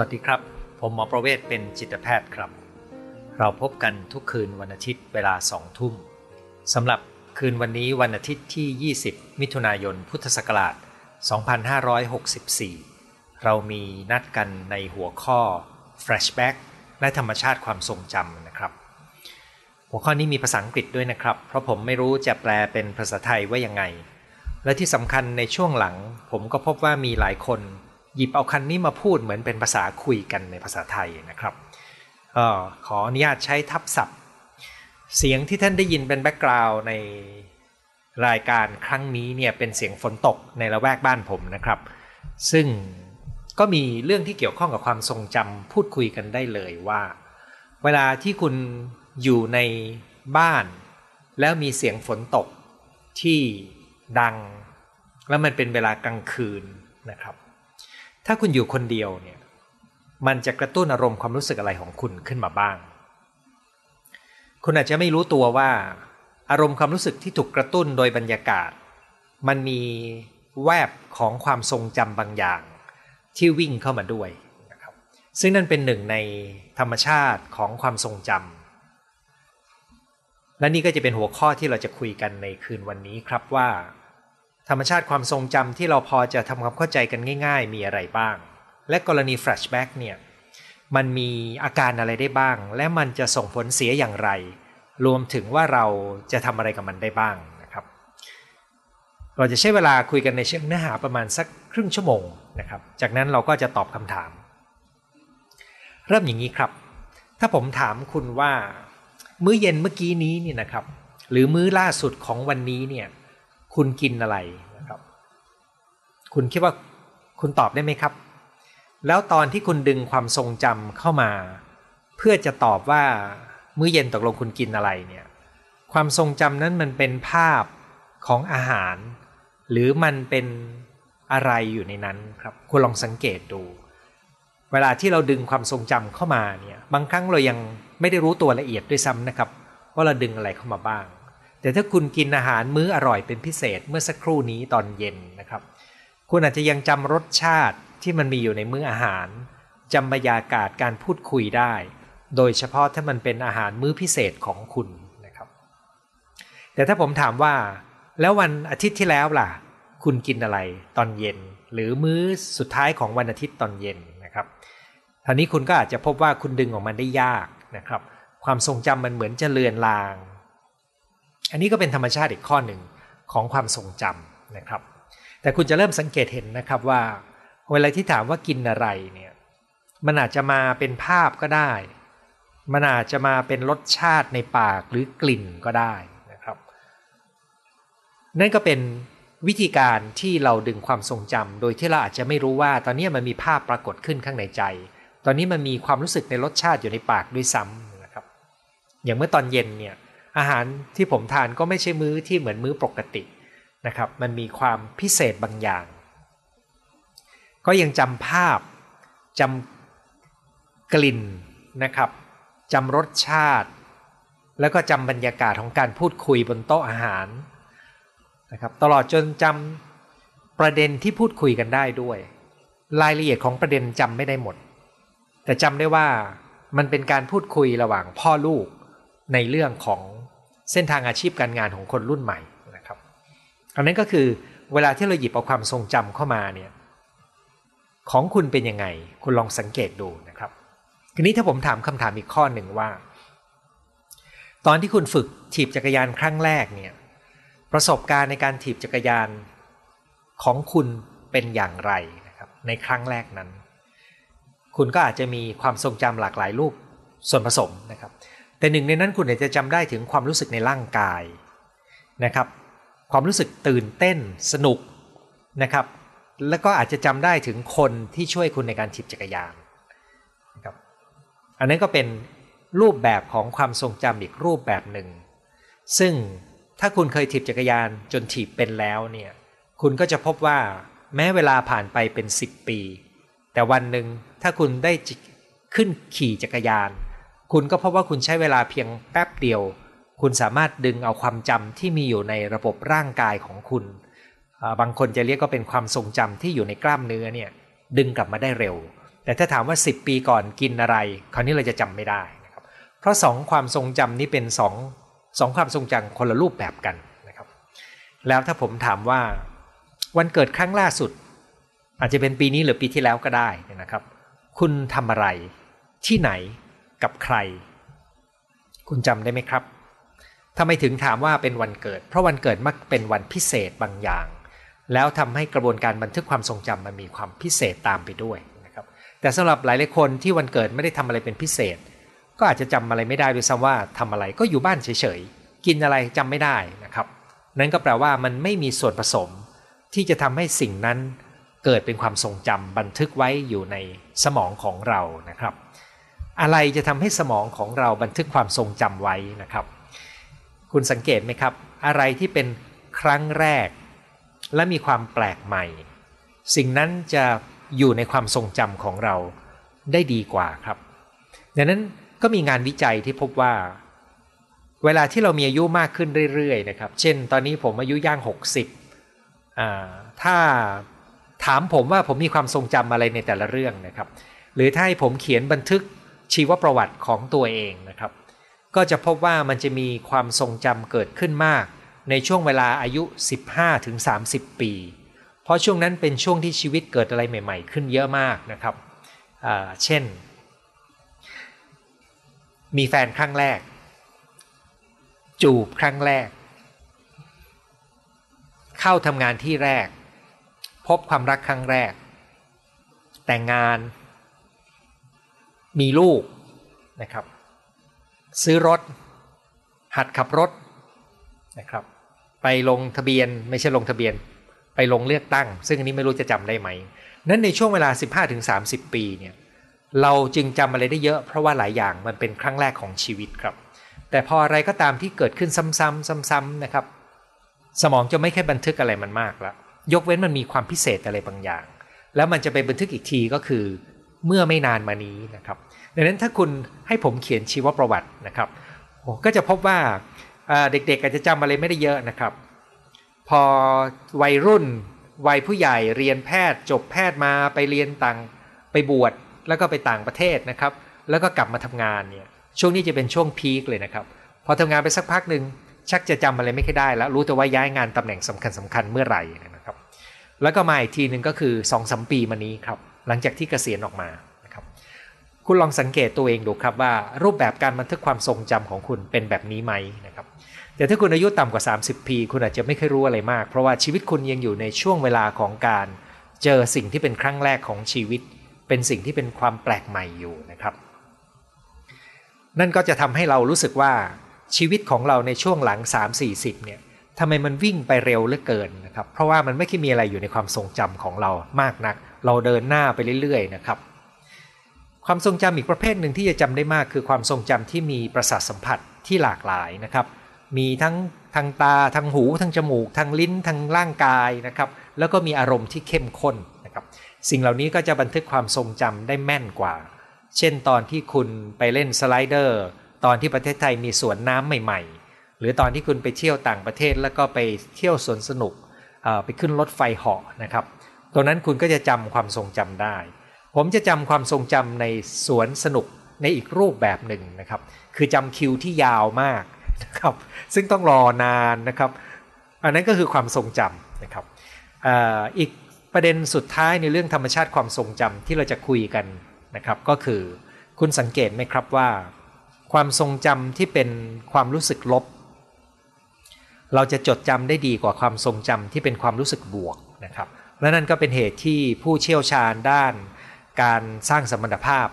วัสดีครับ ผมหมอประเวศเป็นจิตแพทย์ครับ เราพบกันทุกคืนวันอาทิตย์เวลาสองทุ่มสำหรับคืนวันนี้วันอาทิตย์ที่ 20 มิถุนายนพุทธศักราช 2564 เรามีนัดกันในหัวข้อ flashback และธรรมชาติความทรงจำนะครับ หัวข้อนี้มีภาษาอังกฤษด้วยนะครับ เพราะผมไม่รู้จะแปลเป็นภาษาไทยว่ายังไง และที่สำคัญในช่วงหลัง ผมก็พบว่ามีหลายคน หยิบเอาคันนี้มาพูดเหมือนเป็นภาษาคุยกันในภาษาไทยนะครับออขออนุญาตใช้ทับศัพท์ เสียงที่ท่านได้ยินเป็นแบ็กกราวน์ในรายการครั้งนี้เนี่ยเป็นเสียงฝนตกในละแวกบ้านผมนะครับ ซึ่งก็มีเรื่องที่เกี่ยวข้องกับความทรงจำพูดคุยกันได้เลยว่า เวลาที่คุณอยู่ในบ้าน แล้วมีเสียงฝนตกที่ดัง แล้วมันเป็นเวลากลางคืนนะครับ ถ้าคุณอยู่คนเดียวเนี่ยมันจะกระตุ้นอารมณ์ความรู้สึกอะไรของคุณขึ้นมาบ้าง คุณอาจจะไม่รู้ตัวว่า อารมณ์ความรู้สึกที่ถูกกระตุ้นโดยบรรยากาศ มันมีแวบของความทรงจำบางอย่าง ที่วิ่งเข้ามาด้วยนะครับซึ่งนั่นเป็นหนึ่งในธรรมชาติของความทรงจำและนี่ก็จะเป็นหัวข้อที่เราจะคุยกันในคืนวันนี้ครับว่า ธรรมชาติความทรงจำที่เราพอจะทำความเข้าใจกันง่าย ๆ มีอะไรบ้าง และกรณี flashback เนี่ยมันมีอาการอะไรได้บ้าง และมันจะส่งผลเสียอย่างไร รวมถึงว่าเราจะทำอะไรกับมันได้บ้างนะครับ เราจะใช้เวลาคุยกันในเชิงเนื้อหาประมาณสักครึ่งชั่วโมงนะครับ จากนั้นเราก็จะตอบคำถาม เริ่มอย่างนี้ครับ ถ้าผมถามคุณว่า มื้อเย็นเมื่อกี้นี้นี่นะครับ หรือมื้อล่าสุดของวันนี้เนี่ย คุณกินอะไรนะครับ คุณคิดว่าคุณตอบได้ไหมครับ แล้วตอนที่คุณดึงความทรงจำเข้ามา เพื่อจะตอบว่ามื้อเย็นตกลงคุณกินอะไรเนี่ย ความทรงจำนั้นมันเป็นภาพของอาหาร หรือมันเป็นอะไรอยู่ในนั้นครับคุณลองสังเกตดู เวลาที่เราดึงความทรงจำเข้ามาเนี่ย บางครั้งเรายังไม่ได้รู้ตัวละเอียดด้วยซ้ำนะครับ ว่าเราดึงอะไรเข้ามาบ้าง แต่ถ้าคุณกินอาหารมื้ออร่อยเป็นพิเศษเมื่อสักครู่นี้ตอนเย็นนะครับ คุณอาจจะยังจำรสชาติที่มันมีอยู่ในมื้ออาหารจำบรรยากาศการพูดคุยได้ โดยเฉพาะถ้ามันเป็นอาหารมื้อพิเศษของคุณนะครับ แต่ถ้าผมถามว่า แล้ววันอาทิตย์ที่แล้วล่ะ คุณกินอะไรตอนเย็น หรือมื้อสุดท้ายของวันอาทิตย์ตอนเย็นนะครับทีนี้คุณก็อาจจะพบว่าคุณดึงออกมาได้ยากนะครับ ความทรงจำมันเหมือนจะเลือนลาง อันนี้ก็เป็นธรรมชาติอีกข้อหนึ่งของความทรงจำนะครับ แต่คุณจะเริ่มสังเกตเห็นนะครับว่า เวลาที่ถามว่ากินอะไรเนี่ยมันอาจจะมาเป็นภาพก็ได้ มันอาจจะมาเป็นรสชาติในปากหรือกลิ่นก็ได้นะครับ นั่นก็เป็นวิธีการที่เราดึงความทรงจำโดยที่เราอาจจะไม่รู้ว่า ตอนนี้มันมีภาพปรากฏขึ้นข้างในใจ ตอนนี้มันมีความรู้สึกในรสชาติอยู่ในปากด้วยซ้ำนะครับ อย่างเมื่อตอนเย็นเนี่ย อาหารที่ผมทานก็ไม่ใช่มื้อที่เหมือนมื้อปกตินะครับ มันมีความพิเศษบางอย่าง ก็ยังจำภาพจำกลิ่นนะครับจำรสชาติ แล้วก็จำบรรยากาศของการพูดคุยบนโต๊ะอาหารนะครับตลอดจนจำประเด็นที่พูดคุยกันได้ด้วย รายละเอียดของประเด็นจำไม่ได้หมด แต่จำได้ว่ามันเป็นการพูดคุยระหว่างพ่อลูกในเรื่องของ เส้นทางอาชีพการงานของคนรุ่นใหม่นะครับอันนั้นก็คือเวลาที่เราหยิบเอาความทรงจำเข้ามาเนี่ยของคุณเป็นยังไง คุณลองสังเกตดูนะครับทีนี้ถ้าผมถามคำถามอีกข้อหนึ่งว่า ตอนที่คุณฝึกถีบจักรยานครั้งแรกเนี่ยประสบการณ์ในการถีบจักรยานของคุณเป็นอย่างไรนะครับในครั้งแรกนั้น คุณก็อาจจะมีความทรงจำหลากหลายรูปส่วนผสมนะครับ แต่หนึ่งในนั้นคุณอาจจะจำได้ถึงความรู้สึกในร่างกายนะครับ ความรู้สึกตื่นเต้นสนุกนะครับ แล้วก็อาจจะจำได้ถึงคนที่ช่วยคุณในการถีบจักรยานนะครับอันนั้นก็เป็นรูปแบบของความทรงจำอีกรูปแบบหนึ่ง ซึ่งถ้าคุณเคยถีบจักรยานจนถีบเป็นแล้วเนี่ยคุณก็จะพบว่าแม้เวลาผ่านไปเป็น 10 ปี แต่วันหนึ่งถ้าคุณได้ขึ้นขี่จักรยาน คุณก็พบว่าคุณใช้เวลาเพียงแป๊บเดียว คุณสามารถดึงเอาความจำที่มีอยู่ในระบบร่างกายของคุณ บางคนจะเรียกก็เป็นความทรงจำที่อยู่ในกล้ามเนื้อเนี่ยดึงกลับมาได้เร็ว แต่ถ้าถามว่า 10 ปีก่อนกินอะไร คราวนี้เราจะจำไม่ได้นะครับเพราะสองความทรงจำนี้เป็นสองสองความทรงจำคนละรูปแบบกันนะครับ แล้วถ้าผมถามว่าวันเกิดครั้งล่าสุด อาจจะเป็นปีนี้หรือปีที่แล้วก็ได้นะครับ คุณทำอะไรที่ไหน กับใคร คุณจำได้ไหมครับทำไมถึงถามว่าเป็นวันเกิด เพราะวันเกิดมักเป็นวันพิเศษบางอย่าง แล้วทำให้กระบวนการบันทึกความทรงจำมันมีความพิเศษตามไปด้วยนะครับ แต่สำหรับหลายหลายคนที่วันเกิดไม่ได้ทำอะไรเป็นพิเศษ ก็อาจจะจำอะไรไม่ได้ด้วยซ้ำว่าทำอะไรก็อยู่บ้านเฉยๆ กินอะไรจำไม่ได้นะครับ นั่นก็แปลว่ามันไม่มีส่วนผสม ที่จะทำให้สิ่งนั้นเกิดเป็นความทรงจำบันทึกไว้อยู่ในสมองของเรานะครับ อะไรจะทำให้สมองของเราบันทึกความทรงจำไว้นะครับ คุณสังเกตไหมครับ อะไรที่เป็นครั้งแรก และมีความแปลกใหม่ สิ่งนั้นจะอยู่ในความทรงจำของเราได้ดีกว่าครับดังนั้นก็มีงานวิจัยที่พบว่า เวลาที่เรามีอายุมากขึ้นเรื่อยๆนะครับ เช่น ตอนนี้ผมอายุย่าง 60อ่าถ้าถามผมว่าผมมีความทรงจำอะไรในแต่ละเรื่องนะครับ หรือถ้าให้ผมเขียนบันทึก ชีวประวัติของตัวเองนะครับ ก็จะพบว่ามันจะมีความทรงจำเกิดขึ้นมาก ในช่วงเวลาอายุ 15-30 ปี เพราะช่วงนั้นเป็นช่วงที่ชีวิตเกิดอะไรใหม่ ๆ ขึ้นเยอะมากนะครับ เช่น มีแฟนครั้งแรก จูบครั้งแรก เข้าทำงานที่แรก พบความรักครั้งแรก แต่งงาน มีลูกนะครับ ซื้อรถ หัดขับรถนะครับ ไปลงทะเบียนไม่ใช่ลงทะเบียน ไปลงเลือกตั้ง ซึ่งอันนี้ไม่รู้จะจำได้ไหม นั้นในช่วงเวลา 15-30 ปีเนี่ยเราจึงจำอะไรได้เยอะเพราะว่าหลายอย่างมันเป็นครั้งแรกของชีวิตครับ แต่พออะไรก็ตามที่เกิดขึ้นซ้ำๆซ้ำๆนะครับ สมองจะไม่แค่บันทึกอะไรมันมากแล้วยกเว้นมันมีความพิเศษอะไรบางอย่าง แล้วมันจะไปบันทึกอีกทีก็คือ เมื่อไม่นานมานี้นะครับ ดังนั้นถ้าคุณให้ผมเขียนชีวประวัตินะครับก็จะพบว่าเด็กๆอาจจะจำอะไรไม่ได้เยอะนะครับ พอวัยรุ่นวัยผู้ใหญ่เรียนแพทย์จบแพทย์มาไปเรียนต่างไปบวชแล้วก็ไปต่างประเทศนะครับ แล้วก็กลับมาทำงานเนี่ยช่วงนี้จะเป็นช่วงพีคเลยนะครับ พอทำงานไปสักพักหนึ่งชักจะจำอะไรไม่ค่อยได้แล้วรู้แต่ว่าย้ายงานตำแหน่งสำคัญสำคัญเมื่อไหร่นะครับ แล้วก็มาอีกทีหนึ่งก็คือ2อสมปีมานี้ครับหลังจากที่เกษียณออกมา คุณลองสังเกตตัวเองดูครับว่า รูปแบบการบันทึกความทรงจำของคุณเป็นแบบนี้ไหมนะครับแต่ถ้าคุณอายุต่ำกว่า 30 ปี คุณอาจจะไม่เคยรู้อะไรมาก เพราะว่าชีวิตคุณยังอยู่ในช่วงเวลาของการเจอสิ่งที่เป็นครั้งแรกของชีวิต เป็นสิ่งที่เป็นความแปลกใหม่อยู่นะครับ นั่นก็จะทำให้เรารู้สึกว่าชีวิตของเราในช่วงหลัง 3-40เนี่ยทำไมมันวิ่งไปเร็วเหลือเกินนะครับ เพราะว่ามันไม่ค่อยมีอะไรอยู่ในความทรงจำของเรามากนัก เราเดินหน้าไปเรื่อยๆนะครับ ความทรงจำอีกประเภทหนึ่งที่จะจำได้มากคือความทรงจำที่มีประสาทสัมผัสที่หลากหลายนะครับ มีทั้งทางตาทางหูทางจมูกทางลิ้นทางร่างกายนะครับแล้วก็มีอารมณ์ที่เข้มข้นนะครับสิ่งเหล่านี้ก็จะบันทึกความทรงจำได้แม่นกว่า เช่นตอนที่คุณไปเล่นสไลเดอร์ ตอนที่ประเทศไทยมีสวนน้ำใหม่ ๆ หรือตอนที่คุณไปเที่ยวต่างประเทศแล้วก็ไปเที่ยวสวนสนุกไปขึ้นรถไฟเหาะนะครับตรงนั้นคุณก็จะจำความทรงจำได้ ผมจะจำความทรงจำในสวนสนุกในอีกรูปแบบหนึ่งนะครับ คือจำคิวที่ยาวมากนะครับ ซึ่งต้องรอนานนะครับ อันนั้นก็คือความทรงจำนะครับอีกประเด็นสุดท้ายในเรื่องธรรมชาติความทรงจำที่เราจะคุยกันนะครับก็คือคุณสังเกตไหมครับว่า ความทรงจำที่เป็นความรู้สึกลบ เราจะจดจำได้ดีกว่าความทรงจำที่เป็นความรู้สึกบวกนะครับและนั่นก็เป็นเหตุที่ผู้เชี่ยวชาญด้าน การสร้างสมรรถภาพ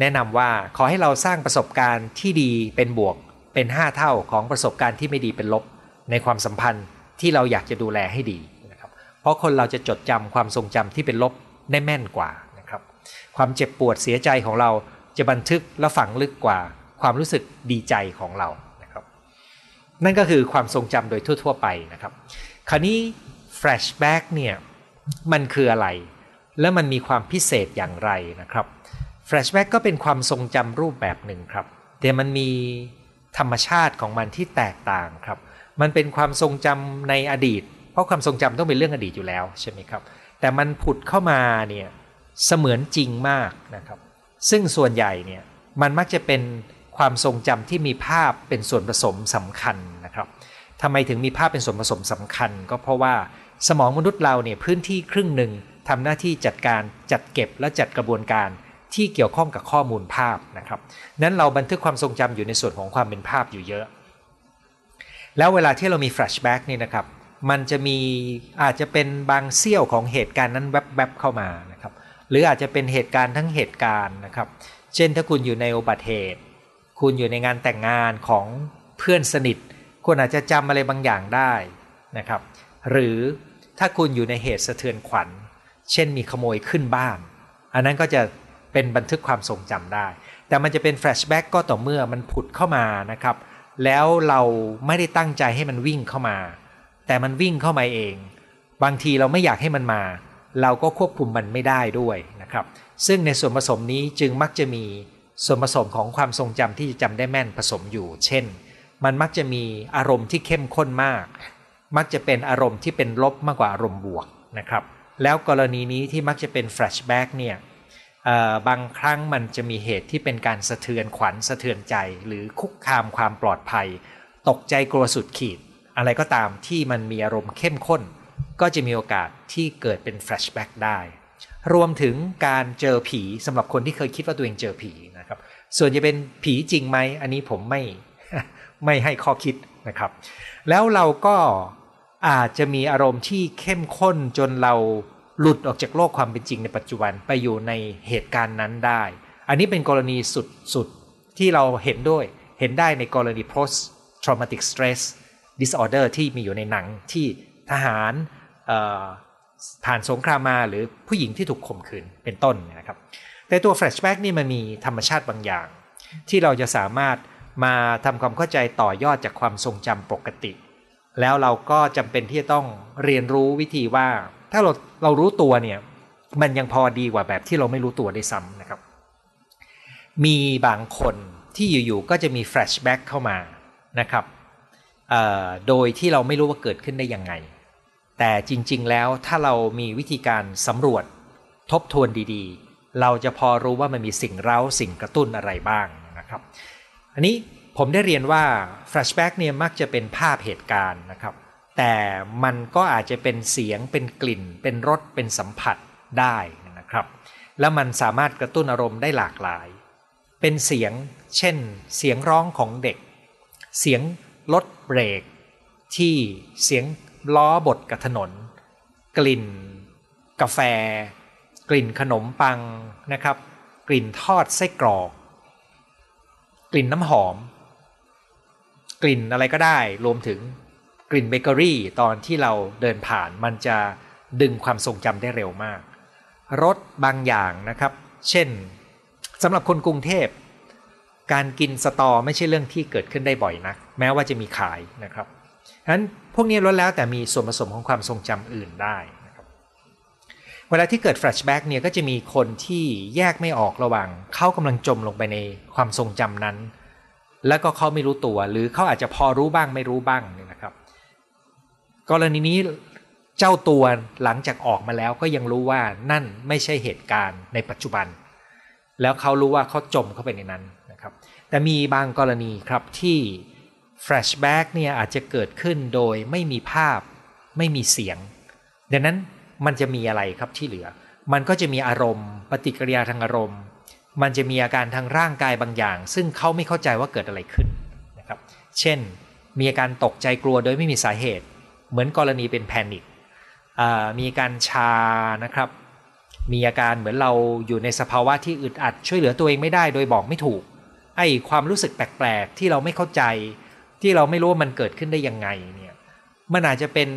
แนะนำว่าขอให้เราสร้างประสบการณ์ที่ดีเป็นบวกเป็น 5 เท่าของประสบการณ์ที่ไม่ดีเป็นลบ ในความสัมพันธ์ที่เราอยากจะดูแลให้ดีนะครับเพราะคนเราจะจดจำความทรงจำที่เป็นลบได้แม่นกว่านะครับความเจ็บปวดเสียใจของเราจะบันทึกและฝังลึกกว่าความรู้สึกดีใจของเรานะครับนั่นก็คือความทรงจำโดยทั่ว ๆ ไปนะครับคราวนี้ flashback เนี่ยมันคืออะไร และมันมีความพิเศษอย่างไรนะครับ Flashback ก็เป็นความทรงจำรูปแบบหนึ่งครับ แต่มันมีธรรมชาติของมันที่แตกต่างครับ มันเป็นความทรงจำในอดีต เพราะความทรงจำต้องเป็นเรื่องอดีตอยู่แล้วใช่ไหมครับแต่มันผุดเข้ามาเนี่ยเสมือนจริงมากนะครับ ซึ่งส่วนใหญ่เนี่ยมันมักจะเป็นความทรงจำที่มีภาพเป็นส่วนผสมสำคัญนะครับทำไมถึงมีภาพเป็นส่วนผสมสำคัญ ก็เพราะว่าสมองมนุษย์เราเนี่ยพื้นที่ครึ่งหนึ่ง ทำหน้าที่จัดการจัดเก็บและจัดกระบวนการที่เกี่ยวข้องกับข้อมูลภาพนะครับนั้นเราบันทึกความทรงจำอยู่ในส่วนของความเป็นภาพอยู่เยอะ แล้วเวลาที่เรามีแฟลชแบ็กนี่นะครับมันจะมีอาจจะเป็นบางเสี้ยวของเหตุการณ์นั้นแวบๆเข้ามานะครับหรืออาจจะเป็นเหตุการณ์ทั้งเหตุการณ์นะครับ เช่นถ้าคุณอยู่ในอุบัติเหตุ คุณอยู่ในงานแต่งงานของเพื่อนสนิท คุณอาจจะจำอะไรบางอย่างได้นะครับ หรือถ้าคุณอยู่ในเหตุสะเทือนขวัญ เช่นมีขโมยขึ้นบ้าน อันนั้นก็จะเป็นบันทึกความทรงจำได้ แต่มันจะเป็นแฟลชแบ็กก็ต่อเมื่อมันผุดเข้ามานะครับ แล้วเราไม่ได้ตั้งใจให้มันวิ่งเข้ามา แต่มันวิ่งเข้ามาเอง บางทีเราไม่อยากให้มันมา เราก็ควบคุมมันไม่ได้ด้วยนะครับ ซึ่งในส่วนผสมนี้จึงมักจะมีส่วนผสมของความทรงจำที่จะจำได้แม่นผสมอยู่ เช่น มันมักจะมีอารมณ์ที่เข้มข้นมาก มักจะเป็นอารมณ์ที่เป็นลบมากกว่าอารมณ์บวกนะครับ แล้วกรณีนี้ที่มักจะเป็น flashback เนี่ยบางครั้งมันจะมีเหตุที่เป็นการสะเทือนขวัญสะเทือนใจ หรือคุกคามความปลอดภัย ตกใจกลัวสุดขีด อะไรก็ตามที่มันมีอารมณ์เข้มข้น ก็จะมีโอกาสที่เกิดเป็นแฟลชแบ็กได้ รวมถึงการเจอผีสำหรับคนที่เคยคิดว่าตัวเองเจอผีนะครับ ส่วนจะเป็นผีจริงไหมอันนี้ผมไม่ไม่ให้ข้อคิดนะครับ แล้วเราก็ อาจจะมีอารมณ์ที่เข้มข้นจนเราหลุดออกจากโลกความเป็นจริงในปัจจุบันไปอยู่ในเหตุการณ์นั้นได้ อันนี้เป็นกรณีสุดๆที่เราเห็นด้วย เห็นได้ในกรณี post traumatic stress disorder ที่มีอยู่ในหนังที่ทหารผ่านสงครามมาหรือผู้หญิงที่ถูกข่มขืนเป็นต้นนะครับ แต่ตัว flashback นี่มันมีธรรมชาติบางอย่าง ที่เราจะสามารถมาทำความเข้าใจต่อยอดจากความทรงจำปกติ แล้วเราก็จำเป็นที่จะต้องเรียนรู้วิธีว่า ถ้าเราเรารู้ตัวเนี่ย มันยังพอดีกว่าแบบที่เราไม่รู้ตัวได้ซ้ำนะครับ มีบางคนที่อยู่ๆก็จะมีแฟลชแบ็กเข้ามานะครับโดยที่เราไม่รู้ว่าเกิดขึ้นได้ยังไง แต่จริง ๆ แล้วถ้าเรามีวิธีการสำรวจทบทวนดีๆ เราจะพอรู้ว่ามันมีสิ่งเร้าสิ่งกระตุ้นอะไรบ้างนะครับ อันนี้ ผมได้เรียนว่าแฟลชแบ็กเนี่ยมักจะเป็นภาพเหตุการณ์นะครับ แต่มันก็อาจจะเป็นเสียงเป็นกลิ่น เป็นรสเป็นสัมผัสได้นะครับ แล้วมันสามารถกระตุ้นอารมณ์ได้หลากหลาย เป็นเสียง เช่น เสียงร้องของเด็ก เสียงรถเบรก ที่เสียงล้อบดกับถนน กลิ่น กาแฟ กลิ่นขนมปังนะครับ กลิ่นทอดไส้กรอก กลิ่นน้ำหอม กลิ่นอะไรก็ได้ รวมถึงกลิ่นเบเกอรี่ตอนที่เราเดินผ่านมันจะดึงความทรงจำได้เร็วมาก รสบางอย่างนะครับ เช่นสำหรับคนกรุงเทพ การกินสตอไม่ใช่เรื่องที่เกิดขึ้นได้บ่อยนัก แม้ว่าจะมีขายนะครับฉะนั้นพวกนี้ล้วนแล้วแต่มีส่วนผสมของความทรงจำอื่นได้นะครับเวลาที่เกิด flashback เนี่ยก็จะมีคนที่แยกไม่ออกระหว่างเขากำลังจมลงไปในความทรงจำนั้น แล้วก็เขาไม่รู้ตัว หรือเขาอาจจะพอรู้บ้างไม่รู้บ้างเนี่ยนะครับ กรณีนี้เจ้าตัวหลังจากออกมาแล้วก็ยังรู้ว่านั่นไม่ใช่เหตุการณ์ในปัจจุบัน แล้วเขารู้ว่าเขาจมเข้าไปในนั้นนะครับ แต่มีบางกรณีครับที่ flashback เนี่ยอาจจะเกิดขึ้นโดยไม่มีภาพไม่มีเสียง ดังนั้นมันจะมีอะไรครับที่เหลือ มันก็จะมีอารมณ์ ปฏิกิริยาทางอารมณ์ มันจะมีอาการทางร่างกายบางอย่าง ซึ่งเขาไม่เข้าใจว่าเกิดอะไรขึ้นนะครับ เช่น มีอาการตกใจกลัวโดยไม่มีสาเหตุ เหมือนกรณีเป็นแพนิคมีการชานะครับ มีอาการเหมือนเราอยู่ในสภาวะที่อึดอัดช่วยเหลือตัวเองไม่ได้โดยบอกไม่ถูก ไอ้ความรู้สึกแปลกๆที่เราไม่เข้าใจ ที่เราไม่รู้ว่ามันเกิดขึ้นได้ยังไงเนี่ย มันอาจจะเป็น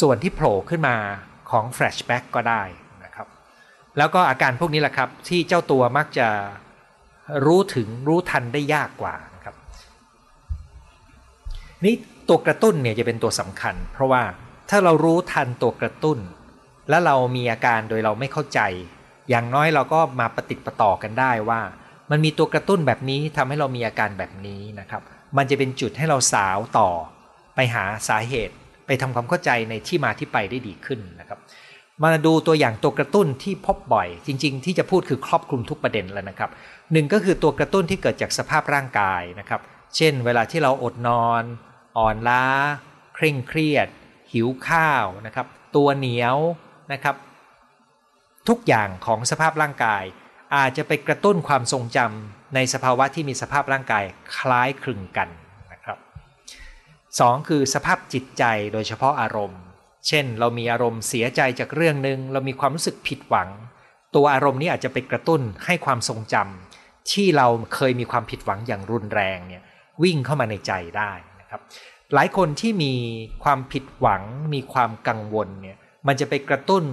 ส่วนที่โผล่ขึ้นมาของแฟลชแบ็กก็ได้ แล้วก็อาการพวกนี้แหละครับ ที่เจ้าตัวมักจะรู้ถึงรู้ทันได้ยากกว่านะครับ นี่ตัวกระตุ้นเนี่ยจะเป็นตัวสำคัญ เพราะว่าถ้าเรารู้ทันตัวกระตุ้น แล้วเรามีอาการโดยเราไม่เข้าใจ อย่างน้อยเราก็มาปฏิติประต่อกันได้ว่า มันมีตัวกระตุ้นแบบนี้ทำให้เรามีอาการแบบนี้นะครับ มันจะเป็นจุดให้เราสาวต่อ ไปหาสาเหตุ ไปทำความเข้าใจในที่มาที่ไปได้ดีขึ้นนะครับ มาดูตัวอย่างตัวกระตุ้นที่พบบ่อย จริง ๆ ที่จะพูดคือครอบคลุมทุกประเด็นแล้วนะครับหนึ่งก็คือตัวกระตุ้นที่เกิดจากสภาพร่างกายนะครับ เช่น เวลาที่เราอดนอน อ่อนล้า เคร่งเครียด หิวข้าวนะครับ ตัวเหนียวนะครับ ทุกอย่างของสภาพร่างกาย อาจจะไปกระตุ้นความทรงจำในสภาวะที่มีสภาพร่างกายคล้ายคลึงกันนะครับสองคือสภาพจิตใจโดยเฉพาะอารมณ์ เช่น เรามีอารมณ์เสียใจจากเรื่องหนึ่งเรามีความรู้สึกผิดหวัง ตัวอารมณ์นี้อาจจะไปกระตุ้นให้ความทรงจำที่เราเคยมีความผิดหวังอย่างรุนแรงเนี่ยวิ่งเข้ามาในใจได้นะครับ หลายคนที่มีความผิดหวัง มีความกังวลเนี่ยมันจะไปกระตุ้น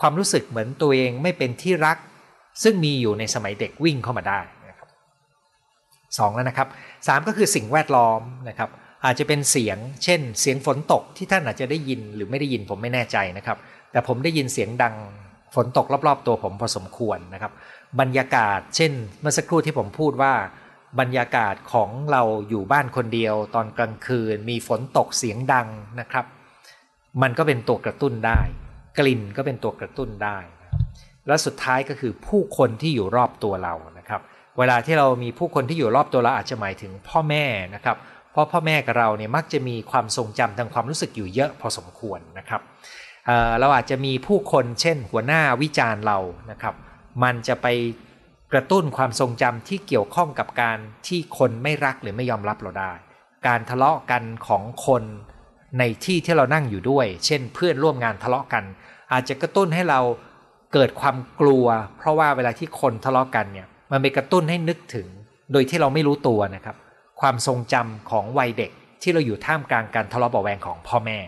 ความรู้สึกเหมือนตัวเองไม่เป็นที่รัก ซึ่งมีอยู่ในสมัยเด็กวิ่งเข้ามาได้นะครับสองแล้วนะครับสามก็คือสิ่งแวดล้อมนะครับ อาจจะเป็นเสียง เช่น เสียงฝนตกที่ท่านอาจจะได้ยินหรือไม่ได้ยินผมไม่แน่ใจนะครับ แต่ผมได้ยินเสียงดังฝนตกรอบๆ ตัวผมพอสมควรนะครับ บรรยากาศ เช่น เมื่อสักครู่ที่ผมพูดว่า บรรยากาศของเราอยู่บ้านคนเดียว ตอนกลางคืน มีฝนตกเสียงดังนะครับ มันก็เป็นตัวกระตุ้นได้ กลิ่นก็เป็นตัวกระตุ้นได้ และสุดท้ายก็คือผู้คนที่อยู่รอบตัวเรานะครับ เวลาที่เรามีผู้คนที่อยู่รอบตัวเราอาจจะหมายถึงพ่อแม่นะครับ เพราะพ่อแม่กับเราเนี่ยมักจะมีความทรงจำทางความรู้สึกอยู่เยอะพอสมควรนะครับเเราอาจจะมีผู้คนเช่น หัวหน้าวิจารณ์เรานะครับ มันจะไปกระตุ้นความทรงจำที่เกี่ยวข้องกับการที่คนไม่รักหรือไม่ยอมรับเราได้ การทะเลาะกันของคนในที่ที่เรานั่งอยู่ด้วย เช่น เพื่อนร่วมงานทะเลาะกัน อาจจะกระตุ้นให้เราเกิดความกลัว เพราะว่าเวลาที่คนทะเลาะกันเนี่ยมันไปกระตุ้นให้นึกถึง โดยที่เราไม่รู้ตัวนะครับ ความทรงจำของวัยเด็กที่เราอยู่ท่ามกลางการทะเลาะเบาแวงของพ่อแม่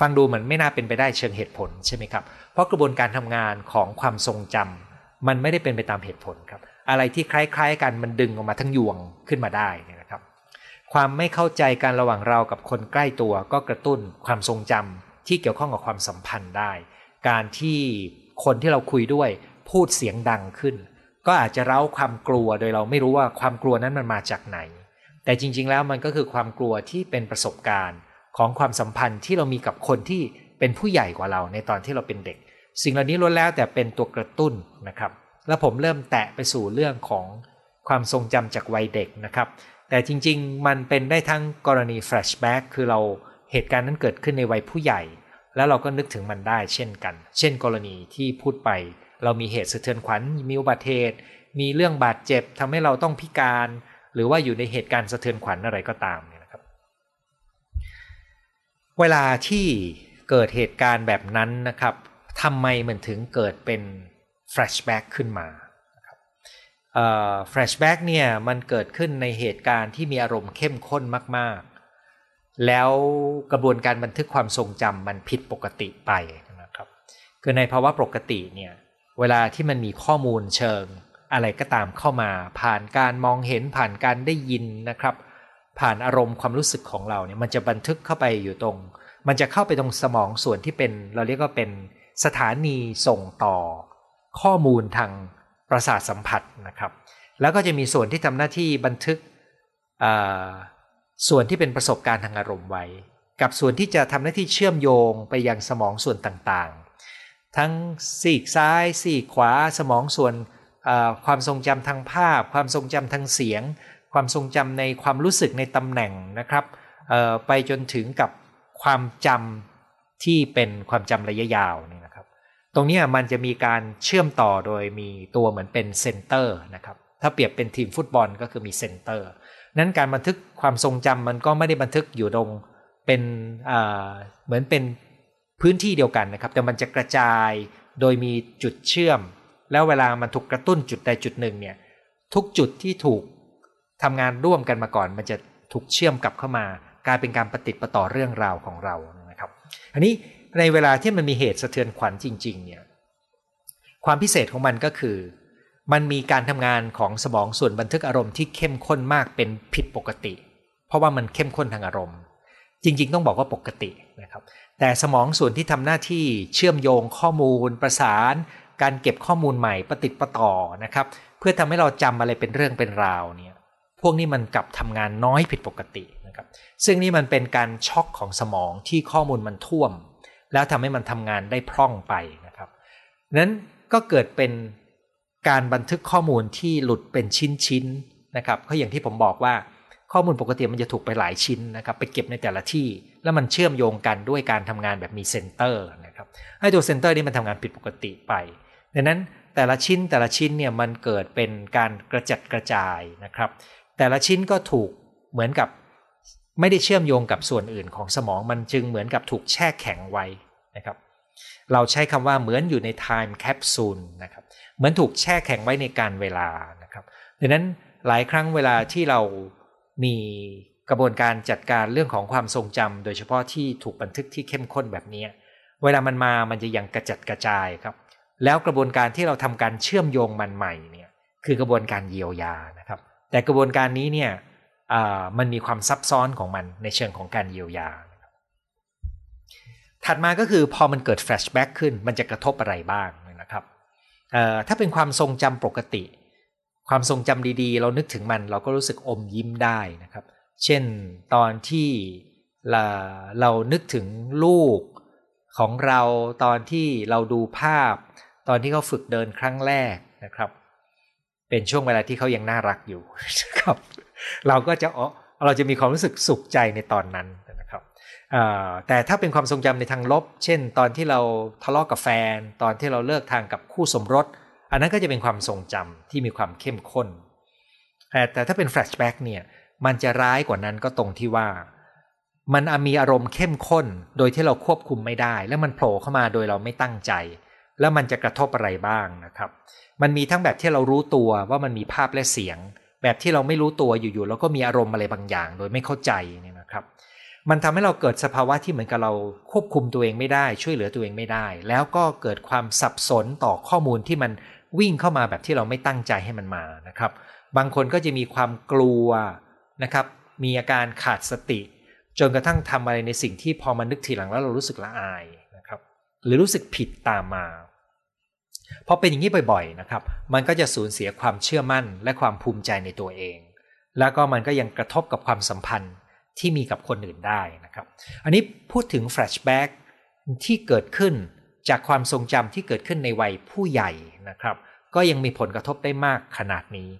ฟังดูเหมือนไม่น่าเป็นไปได้เชิงเหตุผลใช่ไหมครับ เพราะกระบวนการทำงานของความทรงจำมันไม่ได้เป็นไปตามเหตุผลครับ อะไรที่คล้าย ๆ กันมันดึงออกมาทั้งยวงขึ้นมาได้นะครับ ความไม่เข้าใจกันระหว่างเรากับคนใกล้ตัวก็กระตุ้นความทรงจำที่เกี่ยวข้องกับความสัมพันธ์ได้ การที่คนที่เราคุยด้วยพูดเสียงดังขึ้น ก็อาจจะเร้าความกลัวโดยเราไม่รู้ว่าความกลัวนั้นมันมาจากไหน แต่จริง ๆ แล้วมันก็คือความกลัวที่เป็นประสบการณ์ของความสัมพันธ์ที่เรามีกับคนที่เป็นผู้ใหญ่กว่าเราในตอนที่เราเป็นเด็ก สิ่งเหล่านี้ล้วนแล้วแต่เป็นตัวกระตุ้นนะครับ แล้วผมเริ่มแตะไปสู่เรื่องของความทรงจำจากวัยเด็กนะครับ แต่จริง ๆ มันเป็นได้ทั้งกรณีแฟลชแบ็กคือเราเหตุการณ์นั้นเกิดขึ้นในวัยผู้ใหญ่ แล้วเราก็นึกถึงมันได้เช่นกัน เช่น กรณีที่พูดไป เรามีเหตุสะเทือนขวัญมีอุบัติเหตุมีเรื่องบาดเจ็บทำให้เราต้องพิการ หรือว่าอยู่ในเหตุการณ์สะเทือนขวัญอะไรก็ตามเนี่ยนะครับ เวลาที่เกิดเหตุการณ์แบบนั้นนะครับทำไมมันถึงเกิดเป็น flashback ขึ้นมา flashback เนี่ยมันเกิดขึ้นในเหตุการณ์ที่มีอารมณ์เข้มข้นมาก ๆ แล้วกระบวนการบันทึกความทรงจำมันผิดปกติไปนะครับ คือในภาวะปกติเนี่ยเวลาที่มันมีข้อมูลเชิง อะไรก็ตามเข้ามา ผ่านการมองเห็นผ่านการได้ยินนะครับ ผ่านอารมณ์ความรู้สึกของเราเนี่ยมันจะบันทึกเข้าไปอยู่ตรง มันจะเข้าไปตรงสมองส่วนที่เป็น เราเรียกว่าเป็นสถานีส่งต่อ ข้อมูลทางประสาทสัมผัสนะครับ แล้วก็จะมีส่วนที่ทำหน้าที่บันทึกส่วนที่เป็นประสบการณ์ทางอารมณ์ไว้ กับส่วนที่จะทำหน้าที่เชื่อมโยงไปยังสมองส่วนต่างๆ ทั้งซีกซ้ายซีกขวาสมองส่วน ความทรงจำทางภาพ ความทรงจำทางเสียง ความทรงจำในความรู้สึกในตำแหน่งนะครับไปจนถึงกับความจำที่เป็นความจำระยะยาวนี่นะครับ ตรงนี้มันจะมีการเชื่อมต่อโดยมีตัวเหมือนเป็น center นะครับถ้าเปรียบเป็นทีมฟุตบอลก็คือมี center นั้นการบันทึกความทรงจำมันก็ไม่ได้บันทึกอยู่ตรงเป็นเหมือนเป็นพื้นที่เดียวกันนะครับ แต่มันจะกระจายโดยมีจุดเชื่อม แล้วเวลามันถูกกระตุ้นจุดใดจุดหนึ่งเนี่ยทุกจุดที่ถูกทำงานร่วมกันมาก่อน มันจะถูกเชื่อมกลับเข้ามากลายเป็นการปฏิติดประต่อเรื่องราวของเรานะครับ อันนี้ในเวลาที่มันมีเหตุสะเทือนขวัญจริง ๆ เนี่ยความพิเศษของมันก็คือ มันมีการทำงานของสมองส่วนบันทึกอารมณ์ที่เข้มข้นมากเป็นผิดปกติ เพราะว่ามันเข้มข้นทางอารมณ์ จริง ๆ ต้องบอกว่าปกตินะครับ แต่สมองส่วนที่ทำหน้าที่เชื่อมโยงข้อมูลประสาน การเก็บข้อมูลใหม่ปฏิติดประต่อนะครับ เพื่อทำให้เราจำอะไรเป็นเรื่องเป็นราวเนี่ยพวกนี้มันกลับทำงานน้อยผิดปกตินะครับ ซึ่งนี่มันเป็นการช็อกของสมองที่ข้อมูลมันท่วม แล้วทำให้มันทำงานได้พร่องไปนะครับนั้นก็เกิดเป็นการบันทึกข้อมูลที่หลุดเป็นชิ้นๆนะครับเพราะอย่างที่ผมบอกว่าข้อมูลปกติมันจะถูกไปหลายชิ้นนะครับไปเก็บในแต่ละที่ แล้วมันเชื่อมโยงกันด้วยการทำงานแบบมี center นะครับให้ตัว center นี้มันทำงานผิดปกติไป ดังนั้นแต่ละชิ้นแต่ละชิ้นเนี่ยมันเกิดเป็นการกระจัดกระจายนะครับ แต่ละชิ้นก็ถูกเหมือนกับไม่ได้เชื่อมโยงกับส่วนอื่นของสมองมันจึงเหมือนกับถูกแช่แข็งไว้นะครับ เราใช้คำว่าเหมือนอยู่ใน time capsule นะครับเหมือนถูกแช่แข็งไว้ในการเวลานะครับดังนั้นหลายครั้งเวลาที่เรามีกระบวนการจัดการเรื่องของความทรงจำโดยเฉพาะที่ถูกบันทึกที่เข้มข้นแบบนี้ เวลามันมามันจะยังกระจัดกระจายครับ แล้วกระบวนการที่เราทำการเชื่อมโยงมันใหม่เนี่ยคือกระบวนการเยียวยานะครับ แต่กระบวนการนี้เนี่ยมันมีความซับซ้อนของมันในเชิงของการเยียวยา ถัดมาก็คือพอมันเกิดแฟลชแบ็กขึ้นมันจะกระทบอะไรบ้างนะครับถ้าเป็นความทรงจำปกติ ความทรงจำดีๆ เรานึกถึงมันเราก็รู้สึกอมยิ้มได้นะครับ เช่นตอนที่เราเรานึกถึงลูกของเราตอนที่เราดูภาพ ตอนที่เขาฝึกเดินครั้งแรกนะครับ เป็นช่วงเวลาที่เขายังน่ารักอยู่ครับ เราก็จะเราจะมีความรู้สึกสุขใจในตอนนั้นนะครับแต่ถ้าเป็นความทรงจำในทางลบ เช่น ตอนที่เราทะเลาะกับแฟน ตอนที่เราเลิกร้างกับคู่สมรส อันนั้นก็จะเป็นความทรงจำที่มีความเข้มข้น แต่ถ้าเป็น flashback เนี่ยมันจะร้ายกว่านั้นก็ตรงที่ว่า มันมีอารมณ์เข้มข้นโดยที่เราควบคุมไม่ได้ แล้วมันโผล่เข้ามาโดยเราไม่ตั้งใจ แล้วมันจะกระทบอะไรบ้างนะครับ มันมีทั้งแบบที่เรารู้ตัวว่ามันมีภาพและเสียง แบบที่เราไม่รู้ตัวอยู่ๆแล้วก็มีอารมณ์อะไรบางอย่าง โดยไม่เข้าใจเนี่ยนะครับ มันทำให้เราเกิดสภาวะที่เหมือนกับเราควบคุมตัวเองไม่ได้ ช่วยเหลือตัวเองไม่ได้ แล้วก็เกิดความสับสนต่อข้อมูลที่มันวิ่งเข้ามาแบบที่เราไม่ตั้งใจให้มันมานะครับ บางคนก็จะมีความกลัวนะครับ มีอาการขาดสติ จนกระทั่งทำอะไรในสิ่งที่พอมานึกทีหลังแล้วเรารู้สึกละอายนะครับ หรือรู้สึกผิดตามมา พอเป็นอย่างนี้บ่อยๆนะครับ มันก็จะสูญเสียความเชื่อมั่นและความภูมิใจในตัวเอง แล้วก็มันก็ยังกระทบกับความสัมพันธ์ที่มีกับคนอื่นได้นะครับ อันนี้พูดถึงแฟลชแบ็กที่เกิดขึ้นจากความทรงจำที่เกิดขึ้นในวัยผู้ใหญ่นะครับ ก็ยังมีผลกระทบได้มากขนาดนี้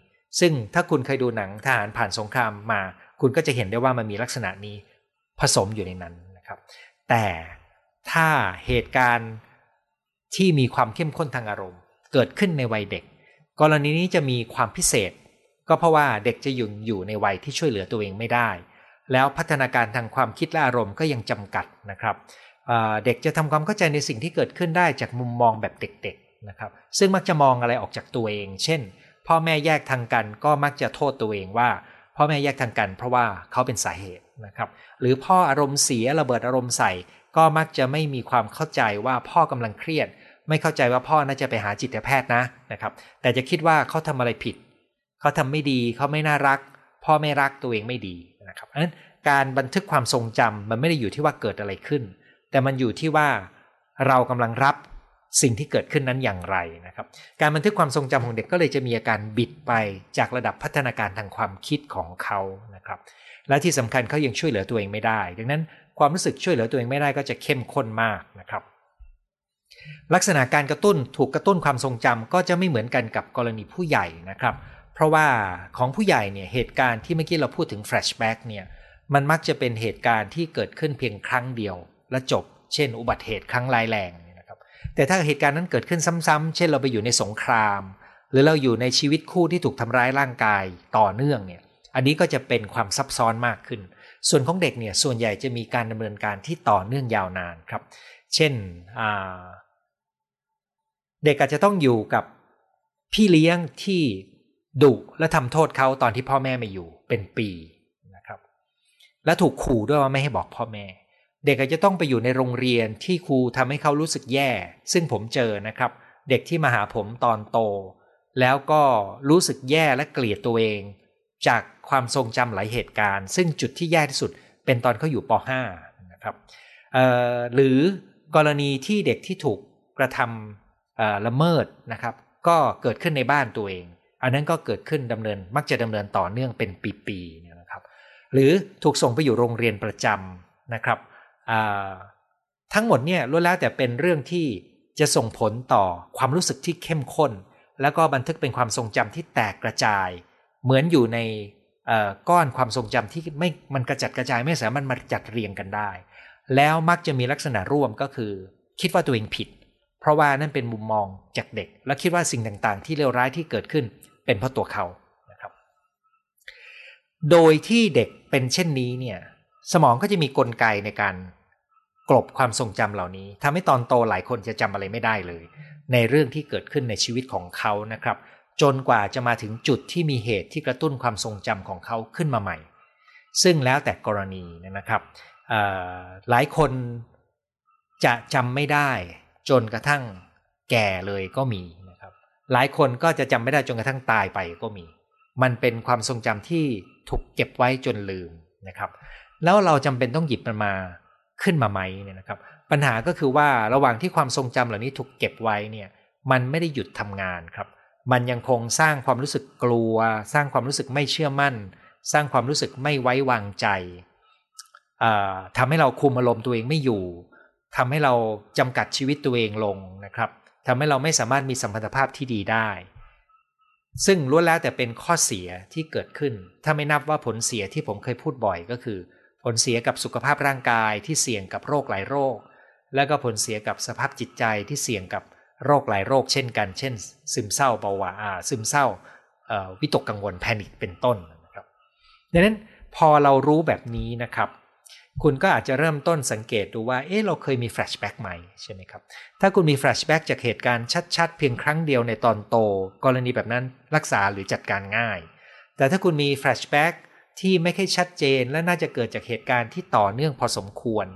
ซึ่งถ้าคุณเคยดูหนังทหารผ่านสงครามมา คุณก็จะเห็นได้ว่ามันมีลักษณะนี้ผสมอยู่ในนั้นนะครับ แต่ถ้าเหตุการณ์ ที่มีความเข้มข้นทางอารมณ์ เกิดขึ้นในวัยเด็ก กรณีนี้จะมีความพิเศษ ก็เพราะว่าเด็กจะยู่อยู่ในวัยที่ช่วยเหลือตัวเองไม่ได้ แล้วพัฒนาการทางความคิดและอารมณ์ก็ยังจำกัดนะครับเด็กจะทำความเข้าใจในสิ่งที่เกิดขึ้นได้จากมุมมองแบบเด็กๆนะครับซึ่งมักจะมองอะไรออกจากตัวเอง เช่น พ่อแม่แยกทางกันก็มักจะโทษตัวเองว่า พ่อแม่แยกทางกัน เพราะว่าเขาเป็นสาเหตุนะครับหรือพ่ออารมณ์เสียระเบิดอารมณ์ใส่ ก็มักจะไม่มีความเข้าใจว่าพ่อกำลังเครียด ไม่เข้าใจว่าพ่อน่าจะไปหาจิตแพทย์นะนะครับ แต่จะคิดว่าเขาทำอะไรผิด เขาทำไม่ดีเขาไม่น่ารัก พ่อไม่รักตัวเองไม่ดีนะครับเพราะฉะนั้นการบันทึกความทรงจำมันไม่ได้อยู่ที่ว่าเกิดอะไรขึ้น แต่มันอยู่ที่ว่าเรากำลังรับสิ่งที่เกิดขึ้นนั้นอย่างไรนะครับ การบันทึกความทรงจำของเด็กก็เลยจะมีอาการบิดไปจากระดับพัฒนาการทางความคิดของเขานะครับ และที่สำคัญเขายังช่วยเหลือตัวเองไม่ได้ ดังนั้น ความรู้สึกช่วยเหลือตัวเองไม่ได้ก็จะเข้มข้นมากนะครับ ลักษณะการกระตุ้นถูกกระตุ้นความทรงจำก็จะไม่เหมือนกันกับกรณีผู้ใหญ่นะครับ เพราะว่าของผู้ใหญ่เนี่ยเหตุการณ์ที่เมื่อกี้เราพูดถึงแฟลชแบ็กเนี่ยมันมักจะเป็นเหตุการณ์ที่เกิดขึ้นเพียงครั้งเดียว และจบ เช่น อุบัติเหตุครั้งร้ายแรงนะครับแต่ถ้าเหตุการณ์นั้นเกิดขึ้นซ้ำๆเช่นเราไปอยู่ในสงคราม หรือเราอยู่ในชีวิตคู่ที่ถูกทำร้ายร่างกายต่อเนื่องเนี่ยอันนี้ก็จะเป็นความซับซ้อนมากขึ้น ส่วนของเด็กเนี่ยส่วนใหญ่จะมีการดำเนินการที่ต่อเนื่องยาวนานครับ เช่นเด็กอาจจะต้องอยู่กับพี่เลี้ยงที่ดุและทำโทษเขาตอนที่พ่อแม่ไม่อยู่เป็นปีนะครับ และถูกขู่ด้วยว่าไม่ให้บอกพ่อแม่ เด็กอาจจะต้องไปอยู่ในโรงเรียนที่ครูทำให้เขารู้สึกแย่ ซึ่งผมเจอนะครับ เด็กที่มาหาผมตอนโต แล้วก็รู้สึกแย่และเกลียดตัวเอง จากความทรงจำหลายเหตุการณ์ ซึ่งจุดที่แย่ที่สุดเป็นตอนเขาอยู่ป .5 นะครับหรือกรณีที่เด็กที่ถูกกระทำละเมิดนะครับ ก็เกิดขึ้นในบ้านตัวเอง อันนั้นก็เกิดขึ้นดำเนินมักจะดำเนินต่อเนื่องเป็นปีๆเนี่ยนะครับ หรือถูกส่งไปอยู่โรงเรียนประจำนะครับทั้งหมดเนี่ยล้วนแล้วแต่เป็นเรื่องที่จะส่งผลต่อความรู้สึกที่เข้มข้น แล้วก็บันทึกเป็นความทรงจำที่แตกกระจาย เหมือนอยู่ในก้อนความทรงจำที่ไม่มันกระจัดกระจายไม่สามารถมาจัดเรียงกันได้ แล้วมักจะมีลักษณะร่วมก็คือ คิดว่าตัวเองผิด เพราะว่านั่นเป็นมุมมองจากเด็ก และคิดว่าสิ่งต่างๆ ที่เลวร้ายที่เกิดขึ้นเป็นเพราะตัวเขานะครับ โดยที่เด็กเป็นเช่นนี้เนี่ยสมองก็จะมีกลไกในการกลบความทรงจำเหล่านี้ทำให้ตอนโตหลายคนจะจำอะไรไม่ได้เลย ในเรื่องที่เกิดขึ้นในชีวิตของเขานะครับ จนกว่าจะมาถึงจุดที่มีเหตุที่กระตุ้นความทรงจำของเขาขึ้นมาใหม่ ซึ่งแล้วแต่กรณีนะครับหลายคนจะจำไม่ได้จนกระทั่งแก่เลยก็มีนะครับ หลายคนก็จะจำไม่ได้จนกระทั่งตายไปก็มี มันเป็นความทรงจำที่ถูกเก็บไว้จนลืมนะครับ แล้วเราจำเป็นต้องหยิบมันมาขึ้นมาไหมเนี่ยนะครับ ปัญหาก็คือว่าระหว่างที่ความทรงจำเหล่านี้ถูกเก็บไว้เนี่ยมันไม่ได้หยุดทำงานครับ มันยังคงสร้างความรู้สึกกลัว สร้างความรู้สึกไม่เชื่อมั่น สร้างความรู้สึกไม่ไว้วางใจทำให้เราคุมอารมณ์ตัวเองไม่อยู่ทำให้เราจำกัดชีวิตตัวเองลงนะครับทำให้เราไม่สามารถมีสัมพันธภาพที่ดีได้ ซึ่งล้วนแล้วแต่เป็นข้อเสียที่เกิดขึ้น ถ้าไม่นับว่าผลเสียที่ผมเคยพูดบ่อยก็คือ ผลเสียกับสุขภาพร่างกายที่เสี่ยงกับโรคหลายโรค และก็ผลเสียกับสภาพจิตใจที่เสี่ยงกับ โรคหลายโรคเช่นกัน เช่น ซึมเศร้าเบาหวานซึมเศร้าวิตกกังวล panic เป็นต้นนะครับดังนั้นพอเรารู้แบบนี้นะครับ คุณก็อาจจะเริ่มต้นสังเกตดูว่าเอ๊ะเราเคยมี flashback ไหมใช่ไหมครับถ้าคุณมี flashback จากเหตุการณ์ชัด ๆ เพียงครั้งเดียวในตอนโต กรณีแบบนั้นรักษาหรือจัดการง่าย แต่ถ้าคุณมี flashback ที่ไม่ค่อยชัดเจนและน่าจะเกิดจากเหตุการณ์ที่ต่อเนื่องพอสมควร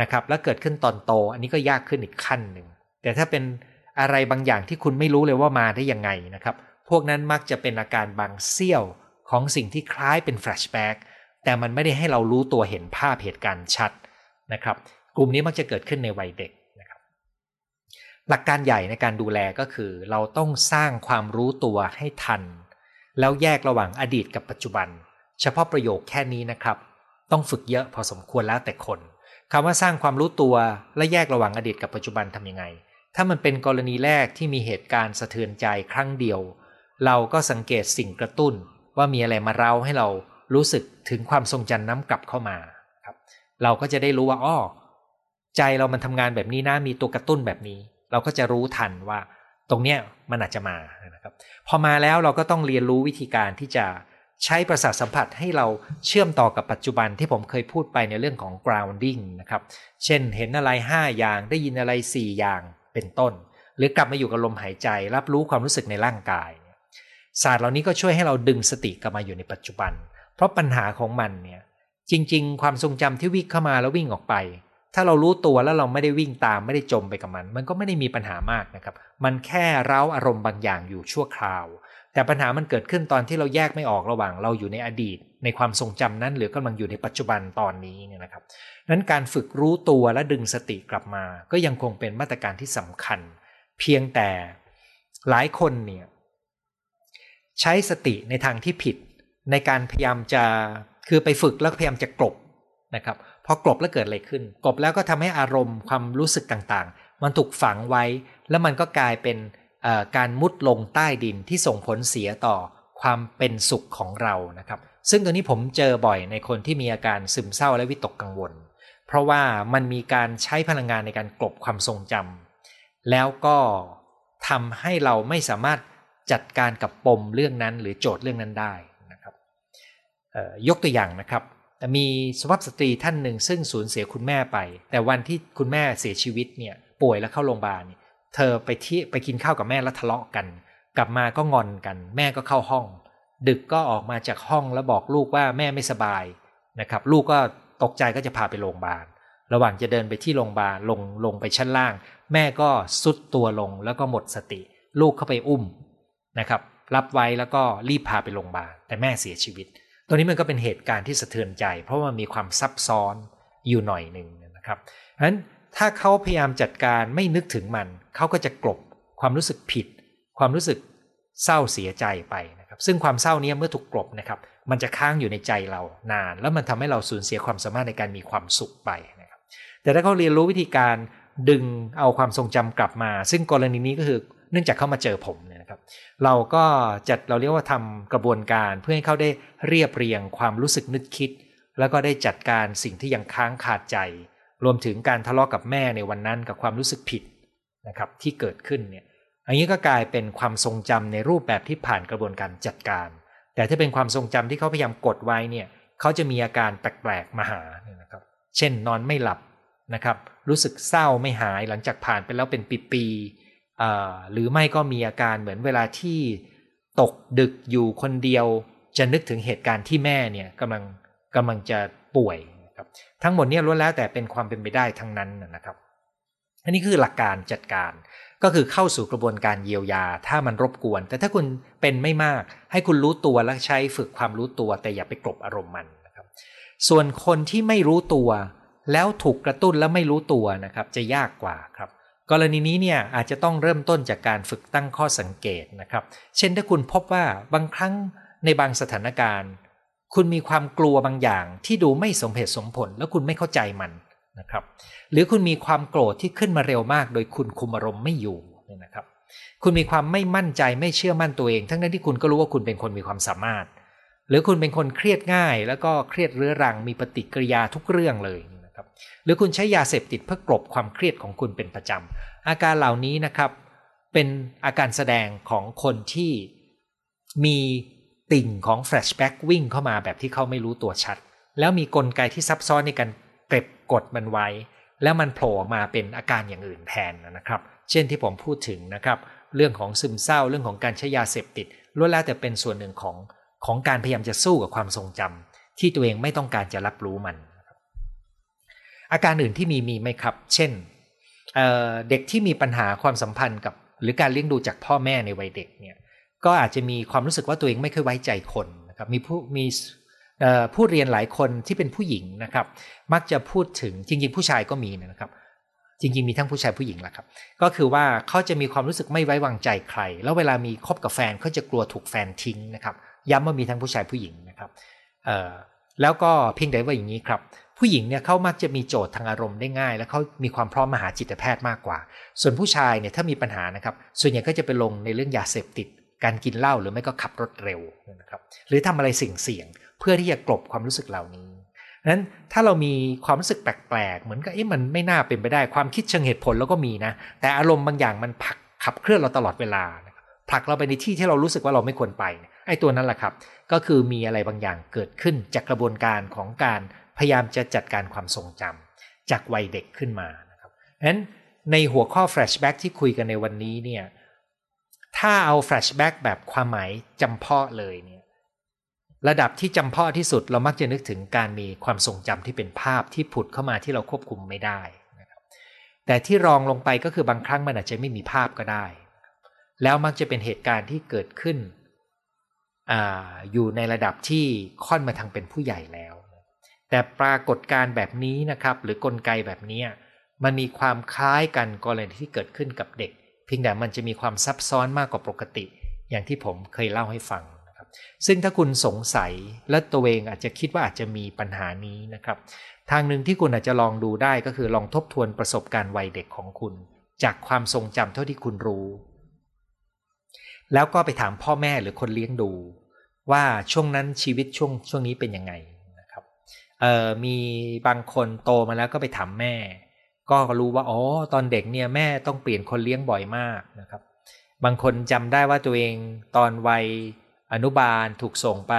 นะครับและเกิดขึ้นตอนโตอันนี้ก็ยากขึ้นอีกขั้นหนึ่ง แต่ถ้าเป็นอะไรบางอย่างที่คุณไม่รู้เลยว่ามาได้ยังไงนะครับ พวกนั้นมักจะเป็นอาการบางเสี้ยวของสิ่งที่คล้ายเป็นแฟลชแบ็กแต่มันไม่ได้ให้เรารู้ตัวเห็นภาพเหตุการณ์ชัดนะครับ กลุ่มนี้มักจะเกิดขึ้นในวัยเด็กนะครับ หลักการใหญ่ในการดูแลก็คือ เราต้องสร้างความรู้ตัวให้ทัน แล้วแยกระหว่างอดีตกับปัจจุบัน เฉพาะประโยคแค่นี้นะครับ ต้องฝึกเยอะพอสมควรแล้วแต่คนคำว่าสร้างความรู้ตัวและแยกระหว่างอดีตกับปัจจุบันทำยังไง ถ้ามันเป็นกรณีแรกที่มีเหตุการณ์สะเทือนใจครั้งเดียว เราก็สังเกตสิ่งกระตุ้น ว่ามีอะไรมาเร้าให้เรารู้สึกถึงความทรงจำน้ำกลับเข้ามาครับ เราก็จะได้รู้ว่าอ้อใจเรามันทำงานแบบนี้นะมีตัวกระตุ้นแบบนี้ เราก็จะรู้ทันว่า ตรงเนี้ยมันอาจจะมานะครับพอมาแล้วเราก็ต้องเรียนรู้วิธีการที่จะใช้ประสาทสัมผัสให้เราเชื่อมต่อกับปัจจุบันที่ผมเคยพูดไปในเรื่องของ grounding นะครับ เช่นเห็นอะไร 5 อย่างได้ยินอะไร 4 อย่าง เป็นต้น หรือกลับมาอยู่กับลมหายใจ รับรู้ความรู้สึกในร่างกายศาสตร์เหล่านี้ก็ช่วยให้เราดึงสติกลับมาอยู่ในปัจจุบัน เพราะปัญหาของมันเนี่ยจริง ๆ ความทรงจำที่วิ่งเข้ามาแล้ววิ่งออกไป ถ้าเรารู้ตัวแล้วเราไม่ได้วิ่งตามไม่ได้จมไปกับมัน มันก็ไม่ได้มีปัญหามากนะครับ มันแค่เร้าอารมณ์บางอย่างอยู่ชั่วคราว แต่ปัญหามันเกิดขึ้นตอนที่เราแยกไม่ออกระหว่างเราอยู่ในอดีต ในความทรงจำนั้นหรือกำลังอยู่ในปัจจุบันตอนนี้เนี่ยนะครับนั้นการฝึกรู้ตัวและดึงสติกลับมา ก็ยังคงเป็นมาตรการที่สำคัญ เพียงแต่หลายคนเนี่ยใช้สติในทางที่ผิด ในการพยายามจะคือไปฝึกแล้วพยายามจะกลบนะครับพอกลบแล้วเกิดอะไรขึ้น กลบแล้วก็ทำให้อารมณ์ความรู้สึกต่างๆ มันถูกฝังไว้ แล้วมันก็กลายเป็นการมุดลงใต้ดินที่ส่งผลเสียต่อความเป็นสุขของเรานะครับ ซึ่งตัวนี้ผมเจอบ่อยในคนที่มีอาการซึมเศร้าและวิตกกังวล เพราะว่ามันมีการใช้พลังงานในการกลบความทรงจำแล้วก็ทำให้เราไม่สามารถจัดการกับปมเรื่องนั้นหรือโจทย์เรื่องนั้นได้นะครับยกตัวอย่างนะครับ มีสุภาพสตรีท่านหนึ่งซึ่งสูญเสียคุณแม่ไป แต่วันที่คุณแม่เสียชีวิตเนี่ยป่วยแล้วเข้าโรงพยาบาลเธอไปที่ไปกินข้าวกับแม่แล้วทะเลาะกัน กลับมาก็งอนกัน แม่ก็เข้าห้อง ดึกก็ออกมาจากห้องแล้วบอกลูกว่าแม่ไม่สบายนะครับ ลูกก็ตกใจก็จะพาไปโรงพยาบาล ระหว่างจะเดินไปที่โรงพยาบาลลงลงไปชั้นล่าง แม่ก็สุดตัวลงแล้วก็หมดสติ ลูกเข้าไปอุ้มนะครับ รับไว้แล้วก็รีบพาไปโรงพยาบาลแต่แม่เสียชีวิต ตัวนี้มันก็เป็นเหตุการณ์ที่สะเทือนใจ เพราะว่ามีความซับซ้อนอยู่หน่อยหนึ่งนะครับเพราะฉะนั้นถ้าเขาพยายามจัดการไม่นึกถึงมัน เขาก็จะกลบความรู้สึกผิด ความรู้สึกเศร้าเสียใจไปนะ ซึ่งความเศร้านี้เมื่อถูกกลบนะครับ มันจะค้างอยู่ในใจเรานาน แล้วมันทำให้เราสูญเสียความสามารถในการมีความสุขไปนะครับ แต่ถ้าเขาเรียนรู้วิธีการดึงเอาความทรงจำกลับมา ซึ่งกรณีนี้ก็คือเนื่องจากเขามาเจอผมเนี่ยนะครับ เราก็จัดเราเรียกว่าทำกระบวนการเพื่อให้เขาได้เรียบเรียงความรู้สึกนึกคิด แล้วก็ได้จัดการสิ่งที่ยังค้างขาดใจ รวมถึงการทะเลาะกับแม่ในวันนั้นกับความรู้สึกผิดนะครับที่เกิดขึ้นเนี่ย อันนี้ก็กลายเป็นความทรงจำในรูปแบบที่ผ่านกระบวนการจัดการ แต่ถ้าเป็นความทรงจำที่เขาพยายามกดไว้เนี่ยเขาจะมีอาการแปลกๆมาหาเนี่ยนะครับ เช่นนอนไม่หลับนะครับ รู้สึกเศร้าไม่หายหลังจากผ่านไปแล้วเป็นปีๆหรือไม่ก็มีอาการเหมือนเวลาที่ตกดึกอยู่คนเดียว จะนึกถึงเหตุการณ์ที่แม่เนี่ยกำลังกำลังจะป่วยนะครับทั้งหมดนี้ล้วนแล้วแต่เป็นความเป็นไปได้ทั้งนั้นนะครับ อันนี้คือหลักการจัดการ ก็คือเข้าสู่กระบวนการเยียวยา ถ้ามันรบกวน แต่ถ้าคุณเป็นไม่มาก ให้คุณรู้ตัวและใช้ฝึกความรู้ตัว แต่อย่าไปกลบอารมณ์มันนะครับ ส่วนคนที่ไม่รู้ตัว แล้วถูกกระตุ้นแล้วไม่รู้ตัวนะครับ จะยากกว่าครับกรณีนี้เนี่ยอาจจะต้องเริ่มต้นจากการฝึกตั้งข้อสังเกตนะครับ เช่นถ้าคุณพบว่าบางครั้งในบางสถานการณ์ คุณมีความกลัวบางอย่างที่ดูไม่สมเหตุสมผล แล้วคุณไม่เข้าใจมัน นะครับ หรือคุณมีความโกรธที่ขึ้นมาเร็วมาก โดยคุณคุมอารมณ์ไม่อยู่เนี่ยนะครับ คุณมีความไม่มั่นใจไม่เชื่อมั่นตัวเอง ทั้งนั้นที่คุณก็รู้ว่าคุณเป็นคนมีความสามารถ หรือคุณเป็นคนเครียดง่าย แล้วก็เครียดเรื้อรังมีปฏิกิริยาทุกเรื่องเลยนะครับ หรือคุณใช้ยาเสพติดเพื่อกลบความเครียดของคุณเป็นประจำอาการเหล่านี้นะครับ เป็นอาการแสดงของคนที่มีติ่งของแฟลชแบ็กวิ่งเข้ามาแบบที่เขาไม่รู้ตัวชัด แล้วมีกลไกที่ซับซ้อนในการ กดมันไว้ แล้วมันโผล่มาเป็นอาการอย่างอื่นแทนนะครับ เช่นที่ผมพูดถึงนะครับ เรื่องของซึมเศร้าเรื่องของการใช้ยาเสพติดล้วนแล้วแต่เป็นส่วนหนึ่งของของการพยายามจะสู้กับความทรงจำที่ตัวเองไม่ต้องการจะรับรู้มัน อาการอื่นที่มีมีไหมครับ เช่นเเด็กที่มีปัญหาความสัมพันธ์กับ หรือการเลี้ยงดูจากพ่อแม่ในวัยเด็กเนี่ยก็อาจจะมีความรู้สึกว่าตัวเองไม่เคยไว้ใจคนนะครับมีผู้มี ผู้เรียนหลายคนที่เป็นผู้หญิงนะครับ มักจะพูดถึงจริง ๆ ผู้ชายก็มีนะครับ จริง ๆ มีทั้งผู้ชายผู้หญิงแหละครับ ก็คือว่าเขาจะมีความรู้สึกไม่ไว้วางใจใคร แล้วเวลามีคบกับแฟนเขาจะกลัวถูกแฟนทิ้งนะครับ ย้ำว่ามีทั้งผู้ชายผู้หญิงนะครับแล้วก็เพียงแต่ว่าอย่างนี้ครับ ผู้หญิงเนี่ยเขามักจะมีโจทย์ทางอารมณ์ได้ง่าย และเขามีความพร้อมมาหาจิตแพทย์มากกว่า ส่วนผู้ชายเนี่ยถ้ามีปัญหานะครับ ส่วนใหญ่ก็จะไปลงในเรื่องยาเสพติด การกินเหล้าหรือไม่ก็ขับรถเร็วนะครับหรือทำอะไรเสี่ยงๆเพื่อที่จะกลบความรู้สึกเหล่านี้นั้นถ้าเรามีความรู้สึกแปลกๆ เหมือนกับเอ๊ะมันไม่น่าเป็นไปได้ความคิดเชิงเหตุผลแล้วก็มีนะ แต่อารมณ์บางอย่างมันผลักขับเคลื่อนเราตลอดเวลา ผลักเราไปในที่ที่เรารู้สึกว่าเราไม่ควรไป ไอ้ตัวนั้นแหละครับ ก็คือมีอะไรบางอย่างเกิดขึ้นจากกระบวนการของการพยายามจะจัดการความทรงจำจากวัยเด็กขึ้นมานะครับนั้นในหัวข้อ flashback ที่คุยกันในวันนี้เนี่ย ถ้าเอา flashback แบบความหมายจำเพาะเลยเนี่ยระดับที่จำเพาะที่สุดเรามักจะนึกถึงการมีความทรงจำที่เป็นภาพที่ผุดเข้ามาที่เราควบคุมไม่ได้นะครับแต่ที่รองลงไปก็คือบางครั้งมันอาจจะไม่มีภาพก็ได้ แล้วมักจะเป็นเหตุการณ์ที่เกิดขึ้นออยู่ในระดับที่ค่อนมาทางเป็นผู้ใหญ่แล้ว แต่ปรากฏการแบบนี้นะครับ หรือกลไกแบบนี้มันมีความคล้ายกันกรณีที่เกิดขึ้นกับเด็ก พียงแต่มันจะมีความซับซ้อนมากกว่าปกติ อย่างที่ผมเคยเล่าให้ฟังนะครับ ซึ่งถ้าคุณสงสัยและตัวเองอาจจะคิดว่าอาจจะมีปัญหานี้นะครับ ทางหนึ่งที่คุณอาจจะลองดูได้ก็คือลองทบทวนประสบการณ์วัยเด็กของคุณ จากความทรงจำเท่าที่คุณรู้ แล้วก็ไปถามพ่อแม่หรือคนเลี้ยงดู ว่าช่วงนั้นชีวิตช่วงช่วงนี้เป็นยังไงนะครับมีบางคนโตมาแล้วก็ไปถามแม่ ก็รู้ว่าอ๋อตอนเด็กเนี่ยแม่ต้องเปลี่ยนคนเลี้ยงบ่อยมากนะครับ บางคนจำได้ว่าตัวเองตอนวัยอนุบาลถูกส่งไป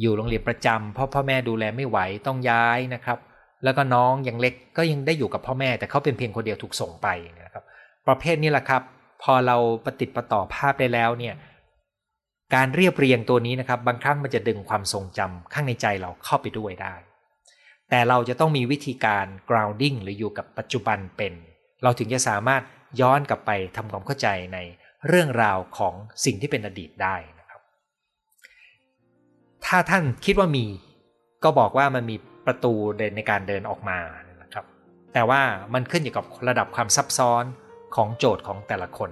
อยู่โรงเรียนประจำเพราะพ่อแม่ดูแลไม่ไหวต้องย้ายนะครับ แล้วก็น้องยังเล็กก็ยังได้อยู่กับพ่อแม่ แต่เขาเป็นเพียงคนเดียวถูกส่งไปนะครับ ประเภทนี้แหละครับ พอเราปฏิติประต่อภาพได้แล้วเนี่ยการเรียบเรียงตัวนี้นะครับ บางครั้งมันจะดึงความทรงจำข้างในใจเราเข้าไปด้วยได้ แต่เราจะต้องมีวิธีการ grounding หรืออยู่กับปัจจุบันเป็น เราถึงจะสามารถย้อนกลับไปทำความเข้าใจในเรื่องราวของสิ่งที่เป็นอดีตได้นะครับ ถ้าท่านคิดว่ามีก็บอกว่ามันมีประตูเดินในการเดินออกมานะครับ แต่ว่ามันขึ้นอยู่กับระดับความซับซ้อนของโจทย์ของแต่ละคน